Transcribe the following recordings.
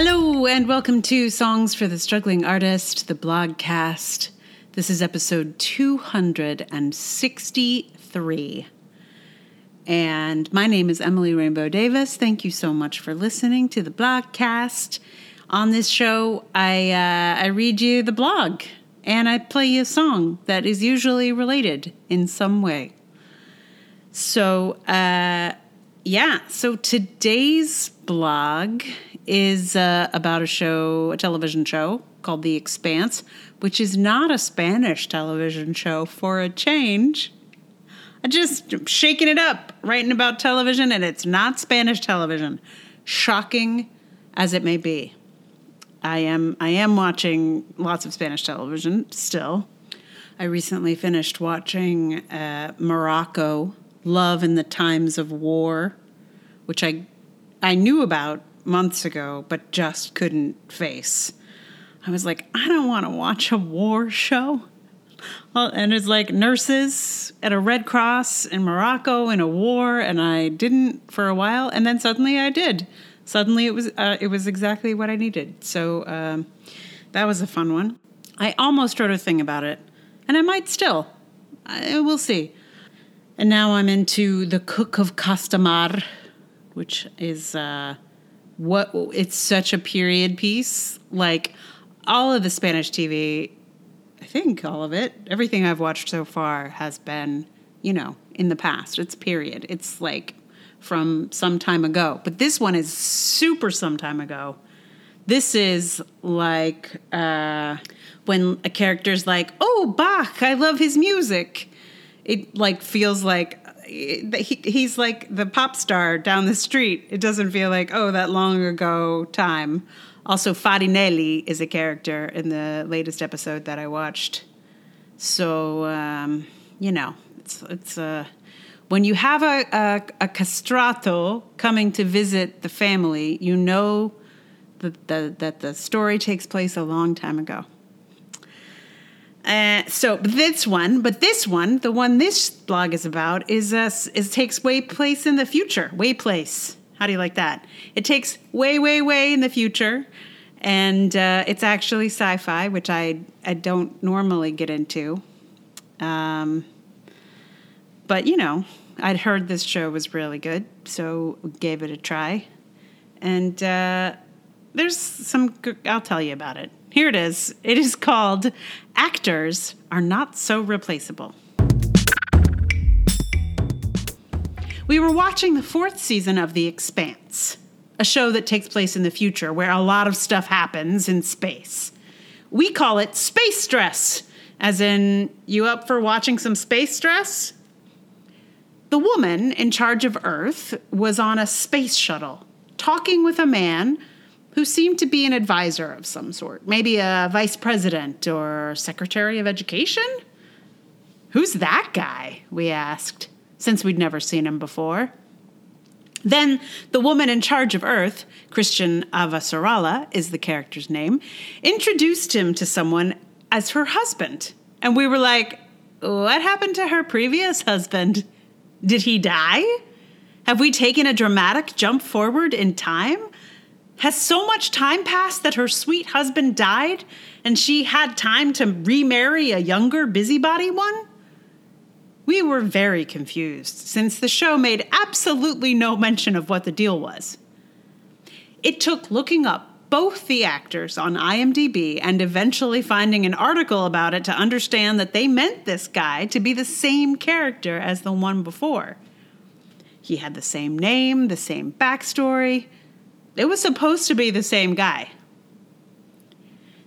Hello, and welcome to Songs for the Struggling Artist, the blogcast. This is episode 263. And my name is Emily Rainbow Davis. Thank you so much for listening to the blogcast. On this show, I, uh, I read you the blog and I play you a song that is usually related in some way. So, uh, yeah, so today's blog is uh, about a show, a television show called The Expanse, which is not a Spanish television show for a change. I just shaking it up, writing about television, and it's not Spanish television. Shocking as it may be. I am I am watching lots of Spanish television still. I recently finished watching uh, Morocco, Love in the Times of War, which I I knew about months ago, but just couldn't face. I was like, I don't want to watch a war show. And it's like nurses at a Red Cross in Morocco in a war, and I didn't for a while, and then suddenly I did. Suddenly it was uh, it was exactly what I needed. So um, that was a fun one. I almost wrote a thing about it, and I might still. I, we'll see. And now I'm into the Cook of Castamar, which is. Uh, what it's such a period piece. Like all of the Spanish TV, I think all of it, everything I've watched so far has been, you know, in the past. It's period. It's like from some time ago. But this one is super some time ago. This is like uh, when a character's like, "Oh, Bach, I love his music." It like feels like he, he's like the pop star down the street. It doesn't feel like, oh, that long ago time. Also, Farinelli is a character in the latest episode that I watched. So, um, you know, it's, it's uh, when you have a, a, a castrato coming to visit the family, you know that the, that the story takes place a long time ago. Uh, so this one, but this one, the one this blog is about, is uh, is takes way place in the future. Way place. How do you like that? It takes way, way, way in the future, and uh, it's actually sci-fi, which I I don't normally get into. Um, but you know, I'd heard this show was really good, so gave it a try, and uh, there's some. I'll tell you about it. Here it is. It is called Actors Are Not So Replaceable. We were watching the fourth season of The Expanse, a show that takes place in the future where a lot of stuff happens in space. We call it space stress, as in, you up for watching some space stress? The woman in charge of Earth was on a space shuttle, talking with a man who seemed to be an advisor of some sort, maybe a vice president or secretary of education. Who's that guy? We asked, since we'd never seen him before. Then the woman in charge of Earth, Chrisjen Avasarala is the character's name, introduced him to someone as her husband. And we were like, what happened to her previous husband? Did he die? Have we taken a dramatic jump forward in time? Has so much time passed that her sweet husband died and she had time to remarry a younger busybody one? We were very confused since the show made absolutely no mention of what the deal was. It took looking up both the actors on IMDb and eventually finding an article about it to understand that they meant this guy to be the same character as the one before. He had the same name, the same backstory, it was supposed to be the same guy.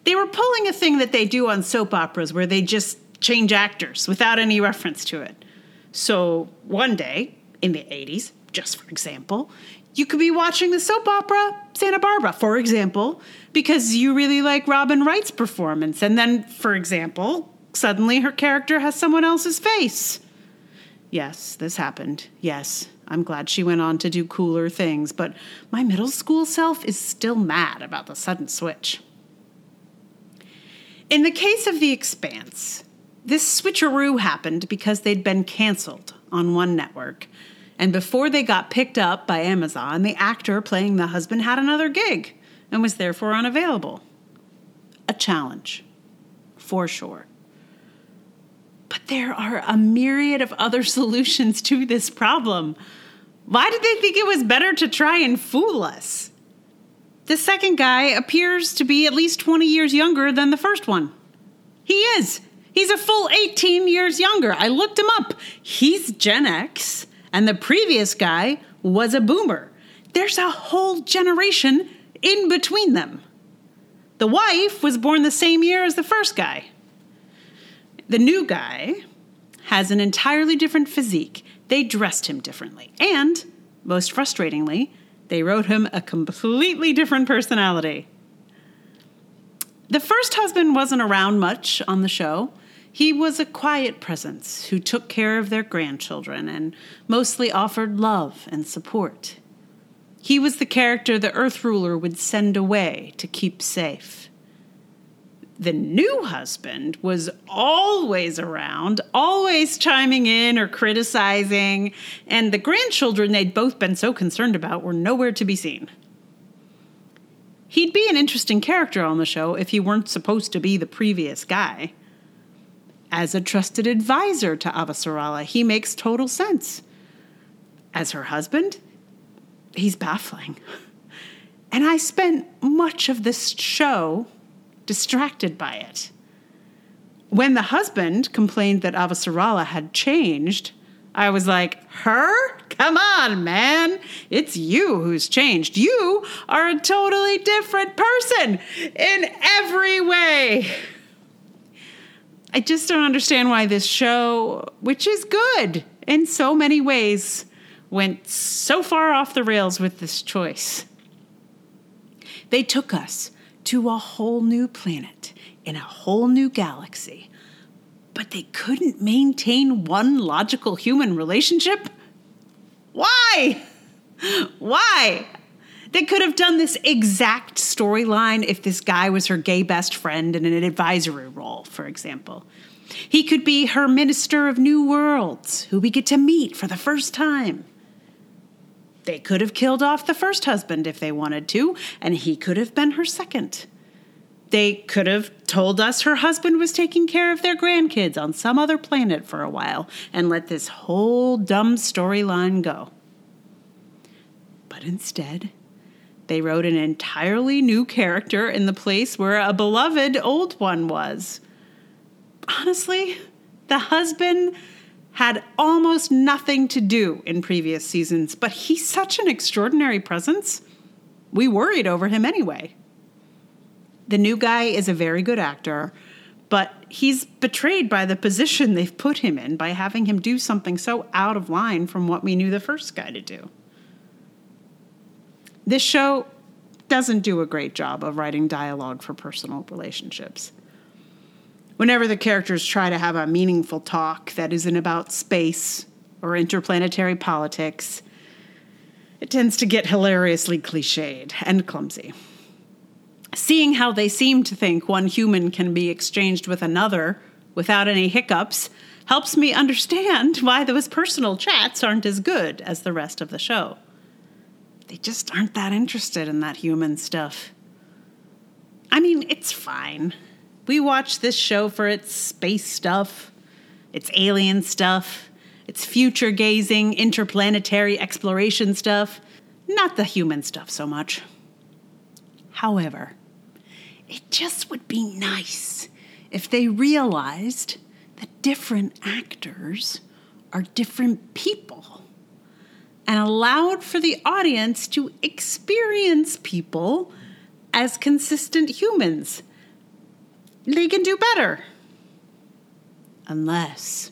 They were pulling a thing that they do on soap operas where they just change actors without any reference to it. So one day, in the 80s, just for example, you could be watching the soap opera Santa Barbara, for example, because you really like Robin Wright's performance. And then, for example, suddenly her character has someone else's face. Yes, this happened. Yes, I'm glad she went on to do cooler things, but my middle school self is still mad about the sudden switch. In the case of The Expanse, this switcheroo happened because they'd been canceled on one network. And before they got picked up by Amazon, the actor playing the husband had another gig. and was therefore unavailable. A challenge, for sure. But there are a myriad of other solutions to this problem. Why did they think it was better to try and fool us? The second guy appears to be at least 20 years younger than the first one. He is. He's a full 18 years younger. I looked him up. He's Gen X, and the previous guy was a boomer. There's a whole generation in between them. The wife was born the same year as the first guy. The new guy has an entirely different physique. They dressed him differently. And, most frustratingly, they wrote him a completely different personality. The first husband wasn't around much on the show. He was a quiet presence who took care of their grandchildren and mostly offered love and support. He was the character the Earth ruler would send away to keep safe the new husband was always around, always chiming in or criticizing, and the grandchildren they'd both been so concerned about were nowhere to be seen. He'd be an interesting character on the show if he weren't supposed to be the previous guy. As a trusted advisor to Avasarala, he makes total sense. As her husband, he's baffling. And I spent much of this show distracted by it. When the husband complained that Avasarala had changed, I was like, Her? Come on, man. It's you who's changed. You are a totally different person in every way. I just don't understand why this show, which is good in so many ways, went so far off the rails with this choice. They took us to a whole new planet in a whole new galaxy, but they couldn't maintain one logical human relationship? Why? Why? They could have done this exact storyline if this guy was her gay best friend in an advisory role, for example. He could be her minister of new worlds, who we get to meet for the first time. They could have killed off the first husband if they wanted to, and he could have been her second. They could have told us her husband was taking care of their grandkids on some other planet for a while and let this whole dumb storyline go. But instead, they wrote an entirely new character in the place where a beloved old one was. Honestly, the husband had almost nothing to do in previous seasons, but he's such an extraordinary presence. We worried over him anyway. The new guy is a very good actor, but he's betrayed by the position they've put him in by having him do something so out of line from what we knew the first guy to do. This show doesn't do a great job of writing dialogue for personal relationships whenever the characters try to have a meaningful talk that isn't about space or interplanetary politics, it tends to get hilariously cliched and clumsy. Seeing how they seem to think one human can be exchanged with another without any hiccups helps me understand why those personal chats aren't as good as the rest of the show. They just aren't that interested in that human stuff. I mean, it's fine. We watch this show for its space stuff, its alien stuff, its future gazing, interplanetary exploration stuff, not the human stuff so much. However, it just would be nice if they realized that different actors are different people and allowed for the audience to experience people as consistent humans they can do better. Unless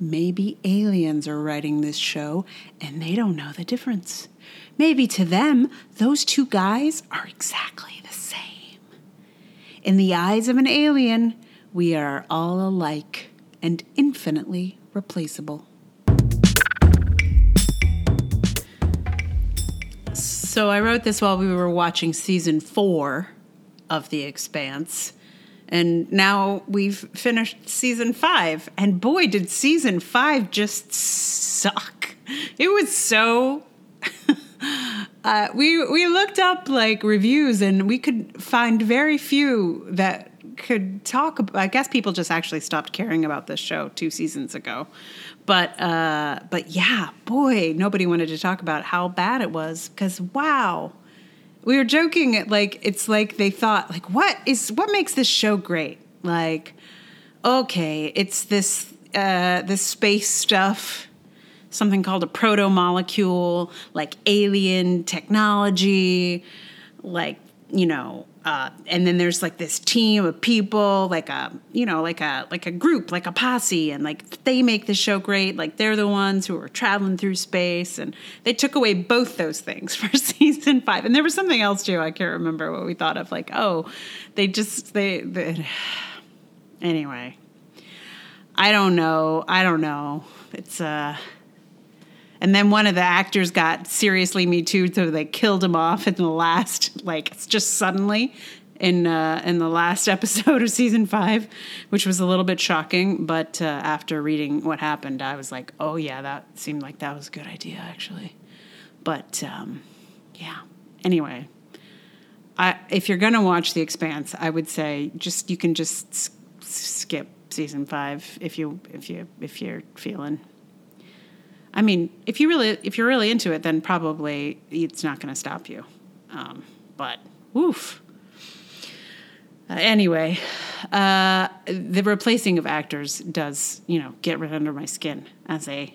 maybe aliens are writing this show and they don't know the difference. Maybe to them, those two guys are exactly the same. In the eyes of an alien, we are all alike and infinitely replaceable. So I wrote this while we were watching season four of The Expanse. And now we've finished season five. And boy, did season five just suck. It was so uh, we we looked up like reviews and we could find very few that could talk about, I guess people just actually stopped caring about this show two seasons ago. But uh, but yeah, boy, nobody wanted to talk about how bad it was because wow. We were joking like it's like they thought like what is what makes this show great? Like okay, it's this uh, this space stuff, something called a proto molecule, like alien technology, like you know uh, and then there's like this team of people like a you know like a like a group like a posse and like they make the show great. Like they're the ones who are traveling through space and they took away both those things for season five. And there was something else too i can't remember what we thought of like oh they just they, they anyway. I don't know. I don't know. It's uh and then one of the actors got seriously me too, so they killed him off in the last, like just suddenly in uh, in the last episode of season five, which was a little bit shocking. But uh, after reading what happened, I was like, oh yeah, that seemed like that was a good idea actually. But um, yeah. Anyway, I, if you're gonna watch The Expanse, I would say just you can just s- skip season five if you if you if you're feeling I mean, if you really if you're really into it, then probably it's not going to stop you. Um, but woof. Uh, anyway, uh, the replacing of actors does you know get right under my skin as a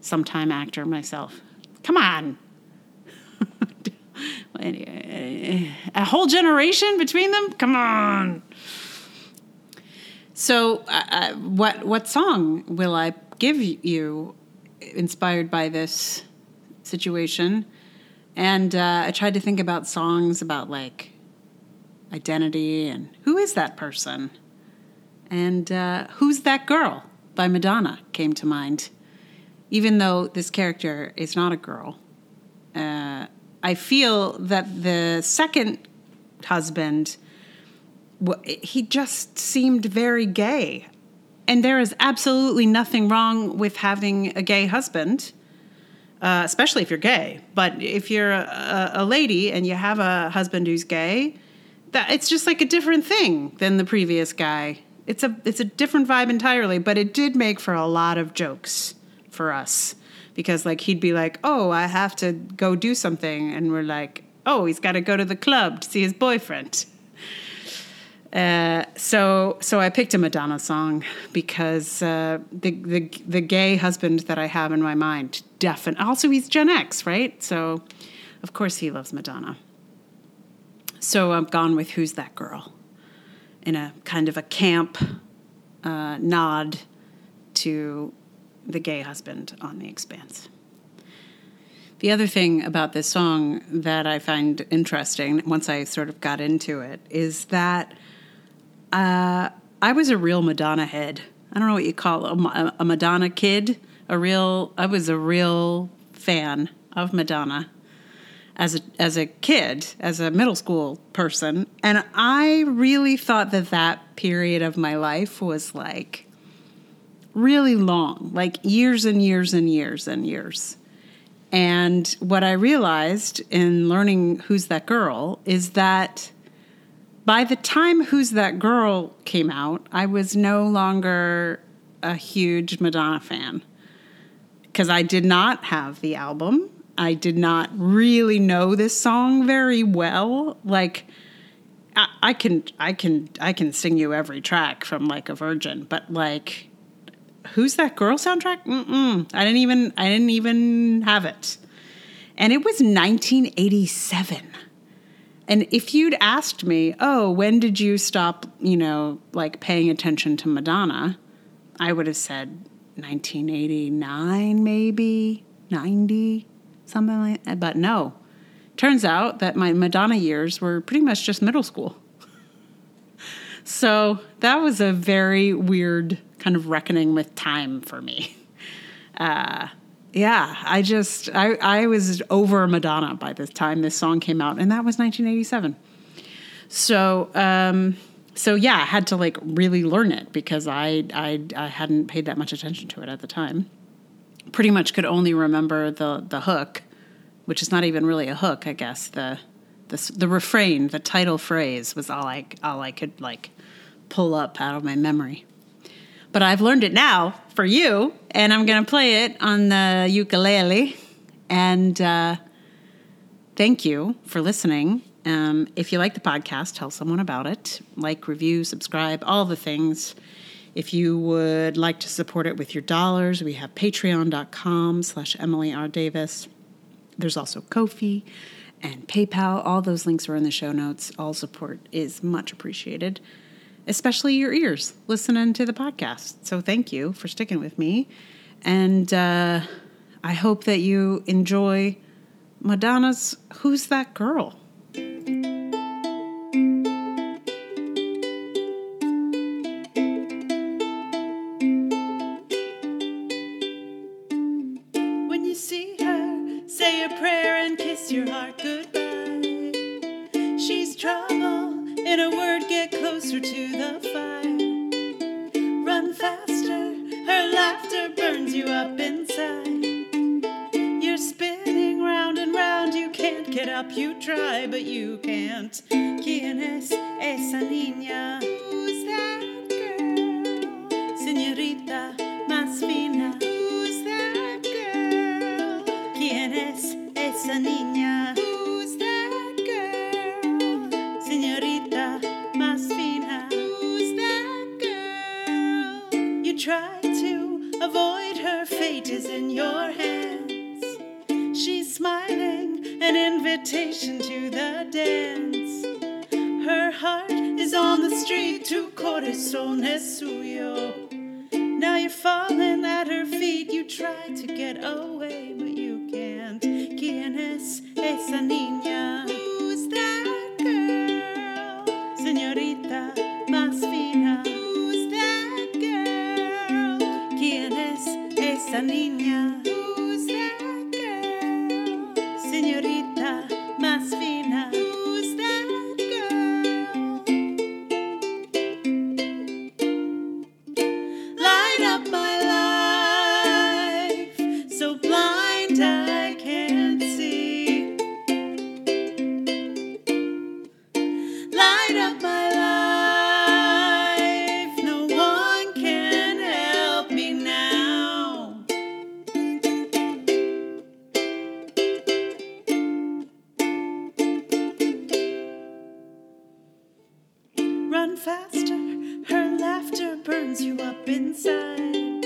sometime actor myself. Come on. anyway, a whole generation between them. Come on. So, uh, uh what what song will I give you inspired by this situation. And uh, I tried to think about songs about like identity and who is that person? And uh, Who's That Girl by Madonna came to mind. Even though this character is not a girl, uh, I feel that the second husband, he just seemed very gay. And there is absolutely nothing wrong with having a gay husband, uh, especially if you're gay. But if you're a, a, lady and you have a husband who's gay, that it's just like a different thing than the previous guy. It's a it's a different vibe entirely. But it did make for a lot of jokes for us because like he'd be like, "Oh, I have to go do something," and we're like, "Oh, he's got to go to the club to see his boyfriend." Uh, so so I picked a Madonna song because uh, the the the gay husband that I have in my mind definitely also he's Gen X right so of course he loves Madonna. So I'm gone with Who's That Girl in a kind of a camp uh, nod to the gay husband on The Expanse. The other thing about this song that I find interesting once I sort of got into it is that uh, I was a real Madonna head. I don't know what you call a, a Madonna kid. A real, I was a real fan of Madonna as a as a kid, as a middle school person, and I really thought that that period of my life was like really long, like years and years and years and years. And what I realized in learning Who's That Girl is that by the time Who's That Girl came out, I was no longer a huge Madonna fan because I did not have the album. I did not really know this song very well. Like, I, I can, I can, I can sing you every track from like a Virgin, but like, who's that girl soundtrack? Mm-mm. I didn't even, I didn't even have it, and it was 1987. And if you'd asked me, oh, when did you stop, you know, like paying attention to Madonna? I would have said 1989, maybe 90, something like that. But no, turns out that my Madonna years were pretty much just middle school. so that was a very weird kind of reckoning with time for me. Uh, yeah, I just I I was over Madonna by the time this song came out, and that was 1987. So um, so yeah, I had to like really learn it because I I I hadn't paid that much attention to it at the time. Pretty much could only remember the the hook, which is not even really a hook, I guess. The the the refrain, the title phrase was all I all I could like pull up out of my memory. But I've learned it now for you, and I'm going to play it on the ukulele. And uh, thank you for listening. Um, if you like the podcast, tell someone about it. Like, review, subscribe, all the things. If you would like to support it with your dollars, we have patreon.com slash Emily R. Davis. There's also Ko-fi and PayPal. All those links are in the show notes. All support is much appreciated, especially your ears listening to the podcast. So thank you for sticking with me. And uh, I hope that you enjoy Madonna's Who's That Girl? Corazón es up inside.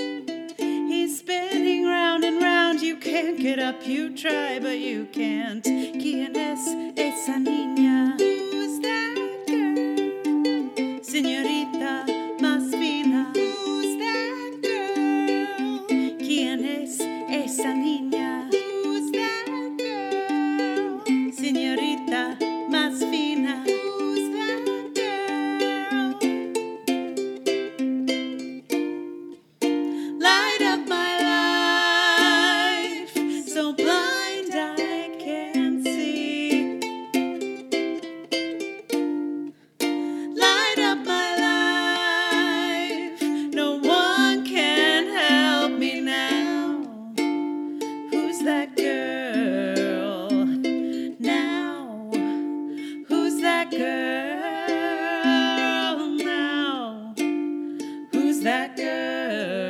He's spinning round and round, you can't get up, you try, but you can't. ¿Quién es yeah.